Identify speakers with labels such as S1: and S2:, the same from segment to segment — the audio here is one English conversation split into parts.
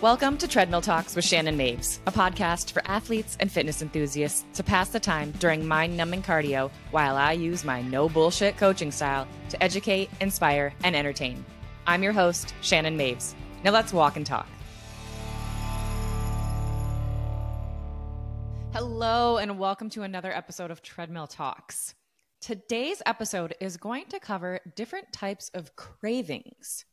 S1: Welcome to Treadmill Talks with Shannon Maves, a podcast for athletes and fitness enthusiasts to pass the time during mind numbing cardio while I use my no bullshit coaching style to educate, inspire, and entertain. I'm your host, Shannon Maves. Now let's walk and talk. Hello, and welcome to another episode of Treadmill Talks. Today's episode is going to cover different types of cravings.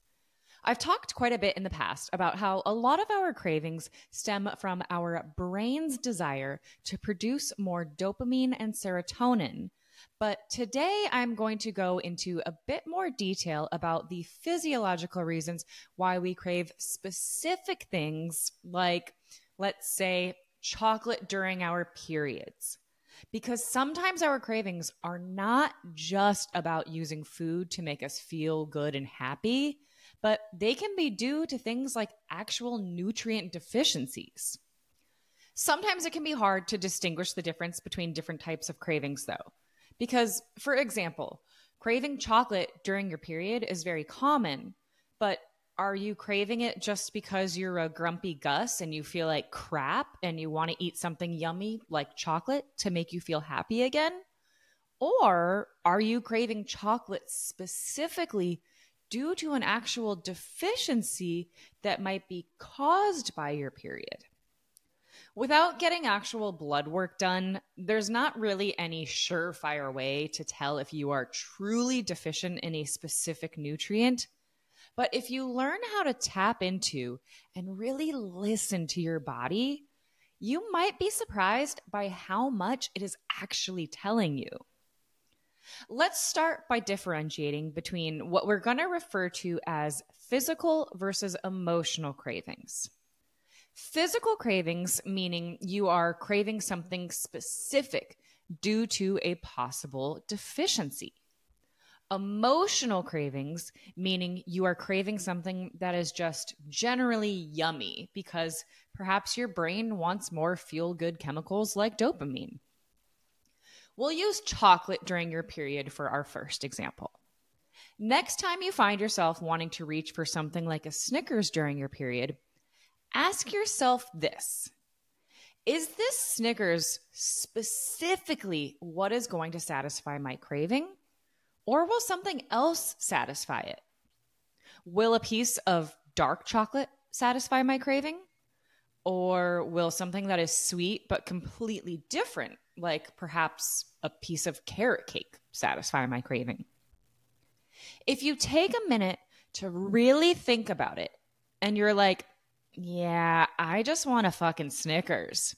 S1: I've talked quite a bit in the past about how a lot of our cravings stem from our brain's desire to produce more dopamine and serotonin. But today I'm going to go into a bit more detail about the physiological reasons why we crave specific things like, let's say, chocolate during our periods. Because sometimes our cravings are not just about using food to make us feel good and happy but they can be due to things like actual nutrient deficiencies. Sometimes it can be hard to distinguish the difference between different types of cravings, though. Because, for example, craving chocolate during your period is very common, but are you craving it just because you're a grumpy Gus and you feel like crap and you want to eat something yummy like chocolate to make you feel happy again? Or are you craving chocolate specifically due to an actual deficiency that might be caused by your period. Without getting actual blood work done, there's not really any surefire way to tell if you are truly deficient in a specific nutrient. But if you learn how to tap into and really listen to your body, you might be surprised by how much it is actually telling you. Let's start by differentiating between what we're going to refer to as physical versus emotional cravings. Physical cravings, meaning you are craving something specific due to a possible deficiency. Emotional cravings, meaning you are craving something that is just generally yummy because perhaps your brain wants more feel good chemicals like dopamine. We'll use chocolate during your period for our first example. Next time you find yourself wanting to reach for something like a Snickers during your period, ask yourself this Is this Snickers specifically what is going to satisfy my craving? Or will something else satisfy it? Will a piece of dark chocolate satisfy my craving? Or will something that is sweet but completely different like perhaps a piece of carrot cake satisfy my craving. If you take a minute to really think about it and you're like, yeah, I just want a fucking Snickers,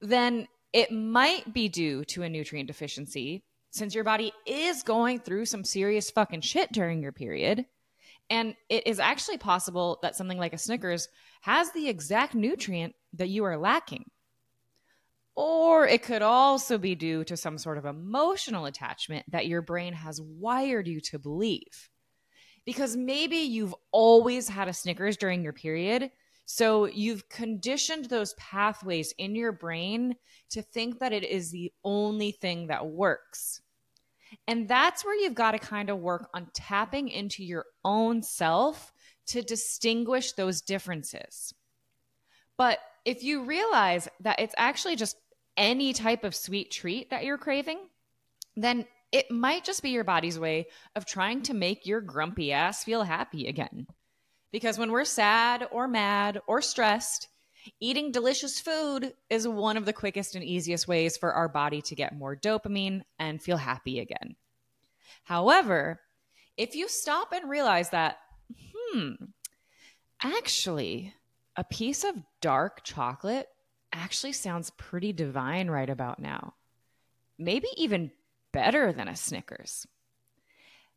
S1: then it might be due to a nutrient deficiency since your body is going through some serious fucking shit during your period. And it is actually possible that something like a Snickers has the exact nutrient that you are lacking. Or it could also be due to some sort of emotional attachment that your brain has wired you to believe. Because maybe you've always had a Snickers during your period. So you've conditioned those pathways in your brain to think that it is the only thing that works. And that's where you've got to kind of work on tapping into your own self to distinguish those differences. But if you realize that it's actually just any type of sweet treat that you're craving, then it might just be your body's way of trying to make your grumpy ass feel happy again. Because when we're sad or mad or stressed, eating delicious food is one of the quickest and easiest ways for our body to get more dopamine and feel happy again. However, if you stop and realize that, hmm, actually, a piece of dark chocolate actually sounds pretty divine right about now. Maybe even better than a Snickers.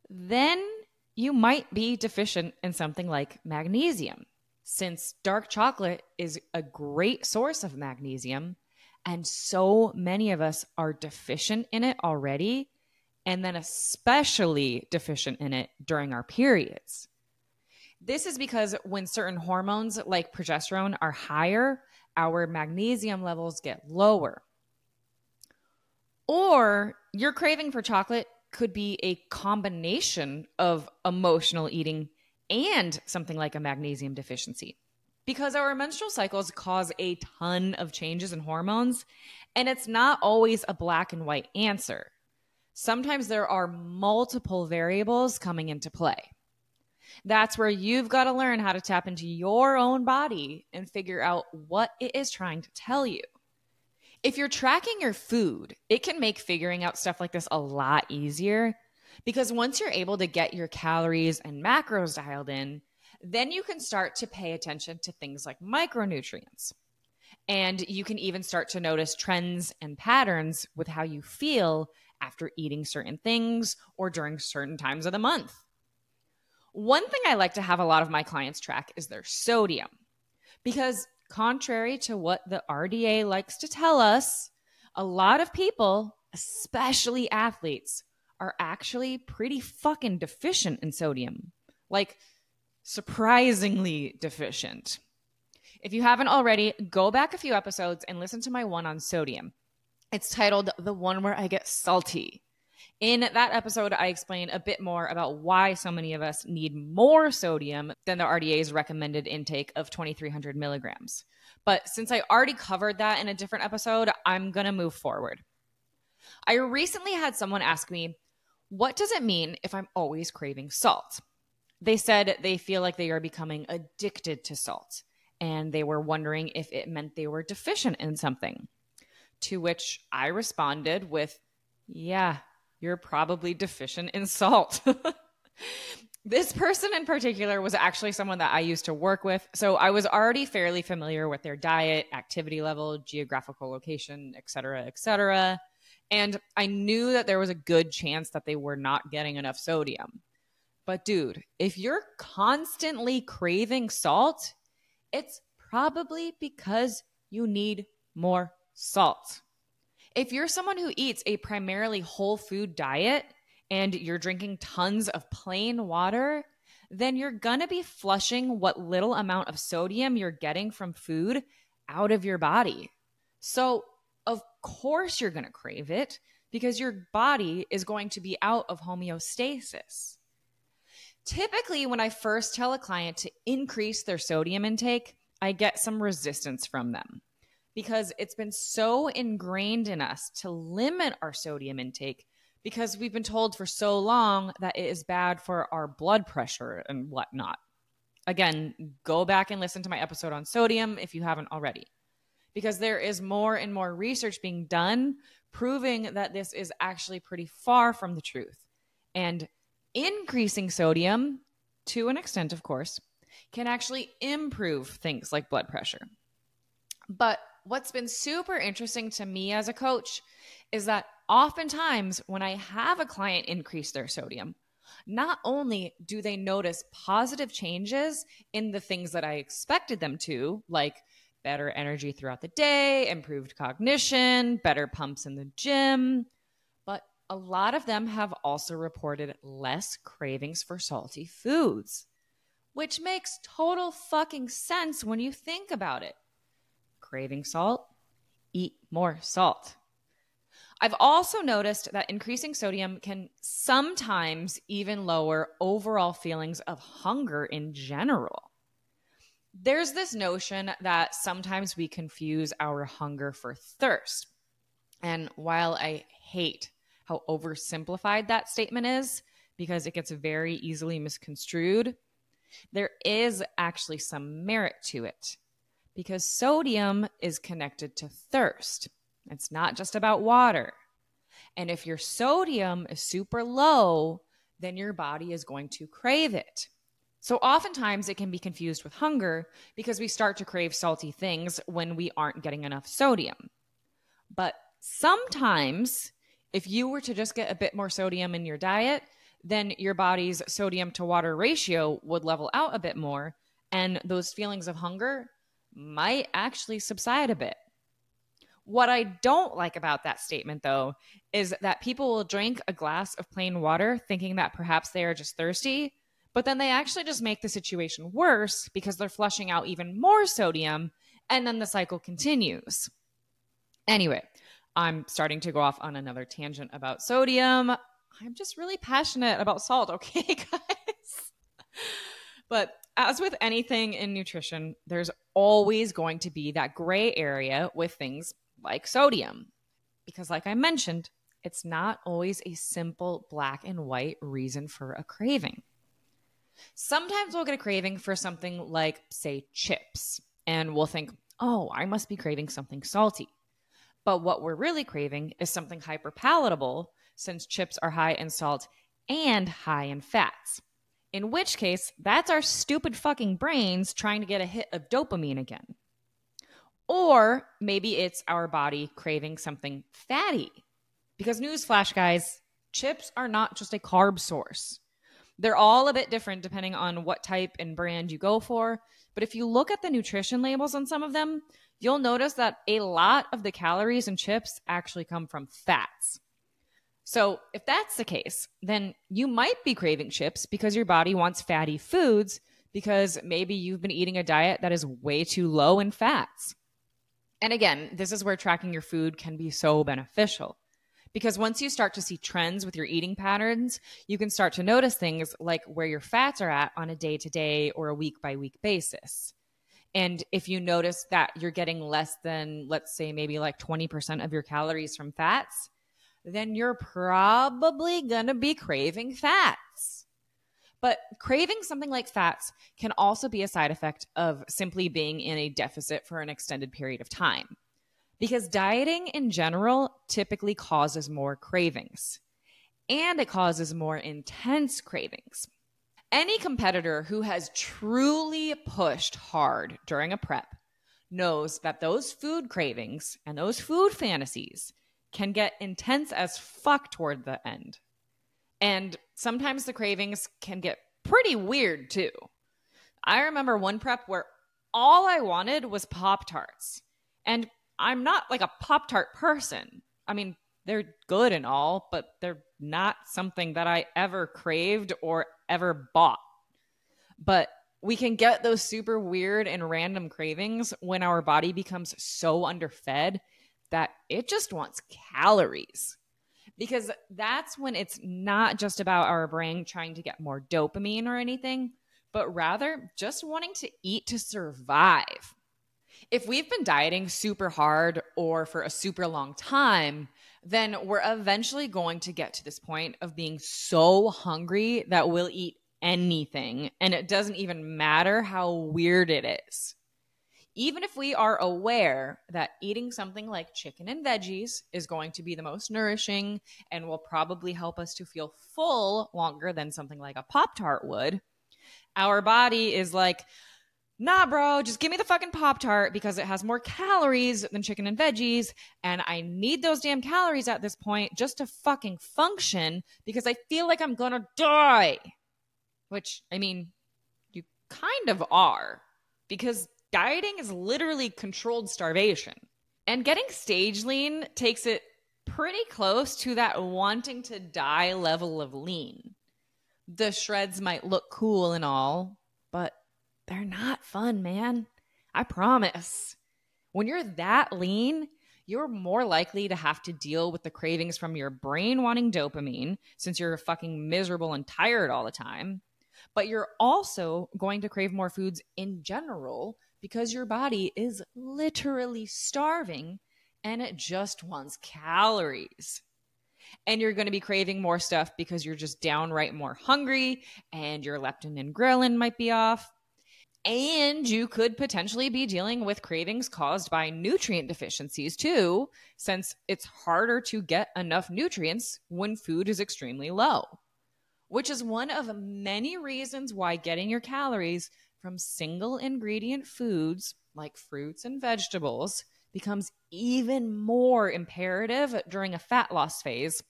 S1: Then you might be deficient in something like magnesium, since dark chocolate is a great source of magnesium, and so many of us are deficient in it already, and then especially deficient in it during our periods. This is because when certain hormones like progesterone are higher, our magnesium levels get lower. Or your craving for chocolate could be a combination of emotional eating and something like a magnesium deficiency. because our menstrual cycles cause a ton of changes in hormones, and it's not always a black and white answer. Sometimes there are multiple variables coming into play. That's where you've got to learn how to tap into your own body and figure out what it is trying to tell you. If you're tracking your food, it can make figuring out stuff like this a lot easier because once you're able to get your calories and macros dialed in, then you can start to pay attention to things like micronutrients. And you can even start to notice trends and patterns with how you feel after eating certain things or during certain times of the month. One thing I like to have a lot of my clients track is their sodium. Because, contrary to what the RDA likes to tell us, a lot of people, especially athletes, are actually pretty fucking deficient in sodium. Like, surprisingly deficient. If you haven't already, go back a few episodes and listen to my one on sodium. It's titled The One Where I Get Salty. In that episode, I explain a bit more about why so many of us need more sodium than the RDA's recommended intake of 2,300 milligrams. But since I already covered that in a different episode, I'm going to move forward. I recently had someone ask me, What does it mean if I'm always craving salt? They said they feel like they are becoming addicted to salt, and they were wondering if it meant they were deficient in something. To which I responded with, Yeah, you're probably deficient in salt. this person in particular was actually someone that I used to work with. So I was already fairly familiar with their diet, activity level, geographical location, et cetera, et cetera. And I knew that there was a good chance that they were not getting enough sodium. But dude, if you're constantly craving salt, it's probably because you need more salt. If you're someone who eats a primarily whole food diet and you're drinking tons of plain water, then you're gonna be flushing what little amount of sodium you're getting from food out of your body. So, of course, you're gonna crave it because your body is going to be out of homeostasis. Typically, when I first tell a client to increase their sodium intake, I get some resistance from them because it's been so ingrained in us to limit our sodium intake because we've been told for so long that it is bad for our blood pressure and whatnot. Again, go back and listen to my episode on sodium if you haven't already, because there is more and more research being done proving that this is actually pretty far from the truth. And increasing sodium, to an extent, of course, can actually improve things like blood pressure. But what's been super interesting to me as a coach is that oftentimes when I have a client increase their sodium, not only do they notice positive changes in the things that I expected them to, like better energy throughout the day, improved cognition, better pumps in the gym, but a lot of them have also reported less cravings for salty foods, which makes total fucking sense when you think about it craving salt, eat more salt. I've also noticed that increasing sodium can sometimes even lower overall feelings of hunger in general. There's this notion that sometimes we confuse our hunger for thirst. And while I hate how oversimplified that statement is, because it gets very easily misconstrued, there is actually some merit to it because sodium is connected to thirst. It's not just about water. And if your sodium is super low, then your body is going to crave it. So oftentimes it can be confused with hunger because we start to crave salty things when we aren't getting enough sodium. But sometimes if you were to just get a bit more sodium in your diet, then your body's sodium to water ratio would level out a bit more and those feelings of hunger might actually subside a bit. What I don't like about that statement, though, is that people will drink a glass of plain water thinking that perhaps they are just thirsty, but then they actually just make the situation worse because they're flushing out even more sodium, and then the cycle continues. Anyway, I'm starting to go off on another tangent about sodium. I'm just really passionate about salt, okay, guys? but as with anything in nutrition, there's always going to be that gray area with things like sodium. Because, like I mentioned, it's not always a simple black and white reason for a craving. Sometimes we'll get a craving for something like, say, chips, and we'll think, oh, I must be craving something salty. But what we're really craving is something hyper palatable, since chips are high in salt and high in fats. In which case, that's our stupid fucking brains trying to get a hit of dopamine again. Or maybe it's our body craving something fatty. Because, newsflash, guys, chips are not just a carb source. They're all a bit different depending on what type and brand you go for. But if you look at the nutrition labels on some of them, you'll notice that a lot of the calories in chips actually come from fats. So, if that's the case, then you might be craving chips because your body wants fatty foods because maybe you've been eating a diet that is way too low in fats. And again, this is where tracking your food can be so beneficial. Because once you start to see trends with your eating patterns, you can start to notice things like where your fats are at on a day to day or a week by week basis. And if you notice that you're getting less than, let's say, maybe like 20% of your calories from fats, then you're probably going to be craving fats. But craving something like fats can also be a side effect of simply being in a deficit for an extended period of time. Because dieting in general typically causes more cravings and it causes more intense cravings. Any competitor who has truly pushed hard during a prep knows that those food cravings and those food fantasies can get intense as fuck toward the end. And sometimes the cravings can get pretty weird too. I remember one prep where all I wanted was Pop Tarts. And I'm not like a Pop Tart person. I mean, they're good and all, but they're not something that I ever craved or ever bought. But we can get those super weird and random cravings when our body becomes so underfed that it just wants calories. Because that's when it's not just about our brain trying to get more dopamine or anything, but rather just wanting to eat to survive. If we've been dieting super hard or for a super long time, then we're eventually going to get to this point of being so hungry that we'll eat anything. And it doesn't even matter how weird it is even if we are aware that eating something like chicken and veggies is going to be the most nourishing and will probably help us to feel full longer than something like a Pop Tart would, our body is like, nah, bro, just give me the fucking Pop Tart because it has more calories than chicken and veggies. And I need those damn calories at this point just to fucking function because I feel like I'm gonna die. Which, I mean, you kind of are because dieting is literally controlled starvation. And getting stage lean takes it pretty close to that wanting to die level of lean. The shreds might look cool and all, but they're not fun, man. I promise. When you're that lean, you're more likely to have to deal with the cravings from your brain wanting dopamine since you're fucking miserable and tired all the time. But you're also going to crave more foods in general because your body is literally starving and it just wants calories. And you're going to be craving more stuff because you're just downright more hungry and your leptin and ghrelin might be off. And you could potentially be dealing with cravings caused by nutrient deficiencies too, since it's harder to get enough nutrients when food is extremely low, which is one of many reasons why getting your calories from single ingredient foods like fruits and vegetables becomes even more imperative during a fat loss phase,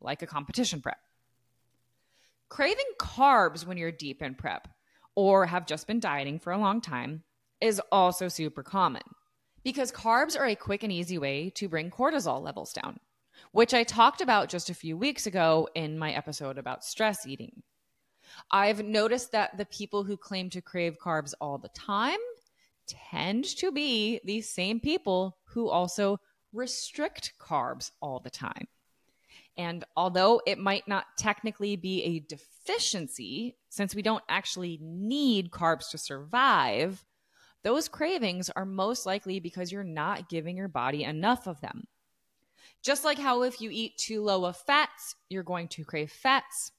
S1: like a competition prep. Craving carbs when you're deep in prep or have just been dieting for a long time is also super common because carbs are a quick and easy way to bring cortisol levels down, which I talked about just a few weeks ago in my episode about stress eating. I've noticed that the people who claim to crave carbs all the time tend to be these same people who also restrict carbs all the time. And although it might not technically be a deficiency, since we don't actually need carbs to survive, those cravings are most likely because you're not giving your body enough of them. Just like how if you eat too low of fats, you're going to crave fats.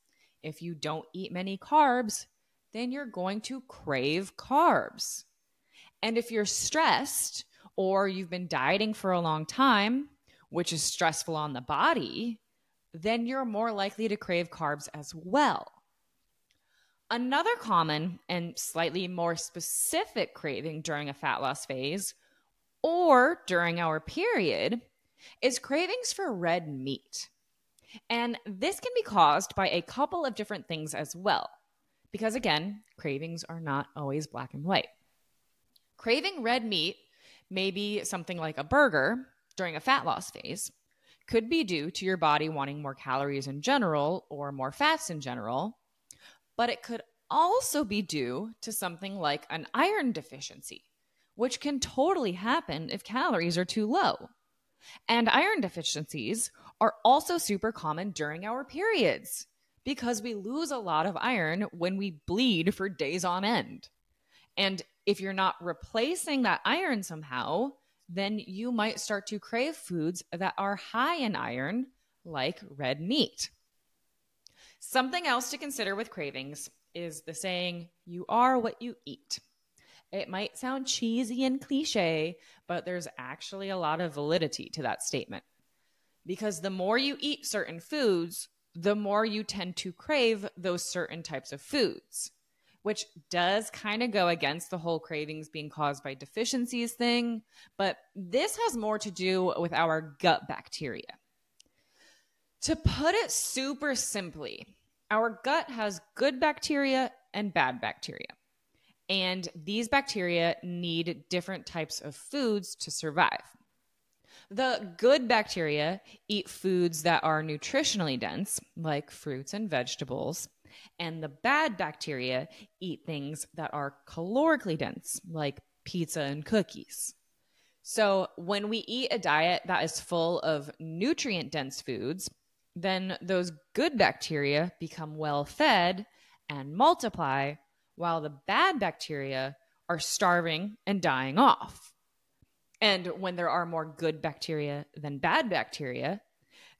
S1: If you don't eat many carbs, then you're going to crave carbs. And if you're stressed or you've been dieting for a long time, which is stressful on the body, then you're more likely to crave carbs as well. Another common and slightly more specific craving during a fat loss phase or during our period is cravings for red meat. And this can be caused by a couple of different things as well. Because again, cravings are not always black and white. Craving red meat maybe something like a burger during a fat loss phase, could be due to your body wanting more calories in general or more fats in general, but it could also be due to something like an iron deficiency, which can totally happen if calories are too low. And iron deficiencies are also super common during our periods because we lose a lot of iron when we bleed for days on end. And if you're not replacing that iron somehow, then you might start to crave foods that are high in iron, like red meat. Something else to consider with cravings is the saying, you are what you eat. It might sound cheesy and cliche, but there's actually a lot of validity to that statement. Because the more you eat certain foods, the more you tend to crave those certain types of foods, which does kind of go against the whole cravings being caused by deficiencies thing. But this has more to do with our gut bacteria. To put it super simply, our gut has good bacteria and bad bacteria. And these bacteria need different types of foods to survive. The good bacteria eat foods that are nutritionally dense, like fruits and vegetables. And the bad bacteria eat things that are calorically dense, like pizza and cookies. So, when we eat a diet that is full of nutrient dense foods, then those good bacteria become well fed and multiply, while the bad bacteria are starving and dying off. And when there are more good bacteria than bad bacteria,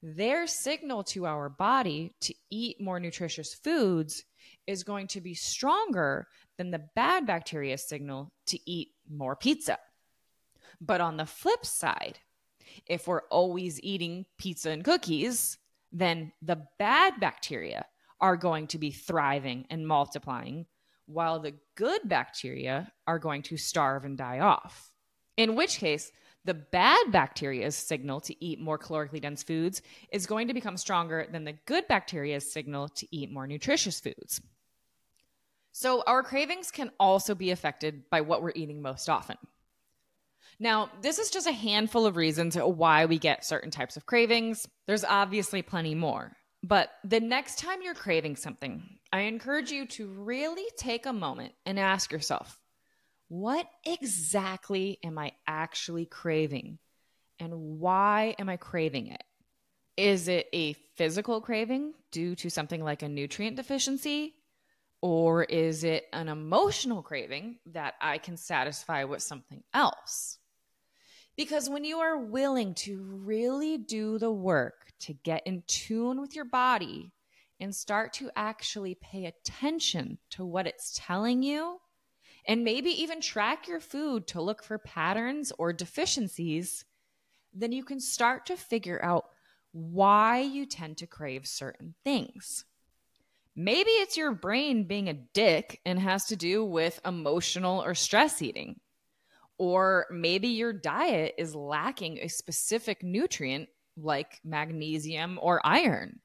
S1: their signal to our body to eat more nutritious foods is going to be stronger than the bad bacteria signal to eat more pizza. But on the flip side, if we're always eating pizza and cookies, then the bad bacteria are going to be thriving and multiplying, while the good bacteria are going to starve and die off. In which case, the bad bacteria's signal to eat more calorically dense foods is going to become stronger than the good bacteria's signal to eat more nutritious foods. So, our cravings can also be affected by what we're eating most often. Now, this is just a handful of reasons why we get certain types of cravings. There's obviously plenty more. But the next time you're craving something, I encourage you to really take a moment and ask yourself, what exactly am I actually craving? And why am I craving it? Is it a physical craving due to something like a nutrient deficiency? Or is it an emotional craving that I can satisfy with something else? Because when you are willing to really do the work to get in tune with your body and start to actually pay attention to what it's telling you, and maybe even track your food to look for patterns or deficiencies, then you can start to figure out why you tend to crave certain things. Maybe it's your brain being a dick and has to do with emotional or stress eating. Or maybe your diet is lacking a specific nutrient like magnesium or iron.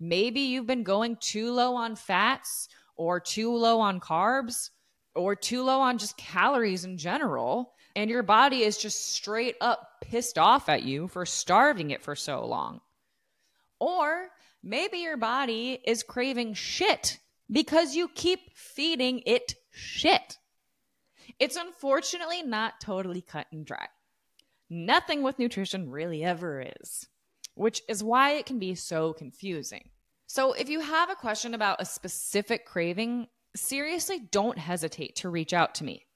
S1: Maybe you've been going too low on fats or too low on carbs or too low on just calories in general. And your body is just straight up pissed off at you for starving it for so long. Or maybe your body is craving shit because you keep feeding it shit. It's unfortunately not totally cut and dry. Nothing with nutrition really ever is. which is why it can be so confusing. So, if you have a question about a specific craving, seriously don't hesitate to reach out to me.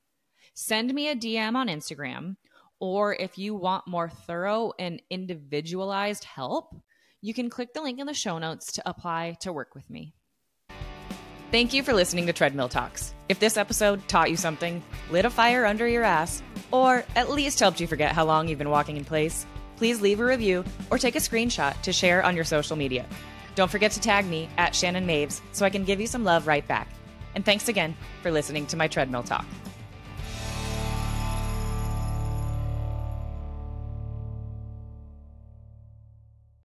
S1: Send me a DM on Instagram, or if you want more thorough and individualized help, you can click the link in the show notes to apply to work with me. Thank you for listening to Treadmill Talks. If this episode taught you something, lit a fire under your ass, or at least helped you forget how long you've been walking in place, please leave a review or take a screenshot to share on your social media. Don't forget to tag me at Shannon Maves so I can give you some love right back. And thanks again for listening to my treadmill talk.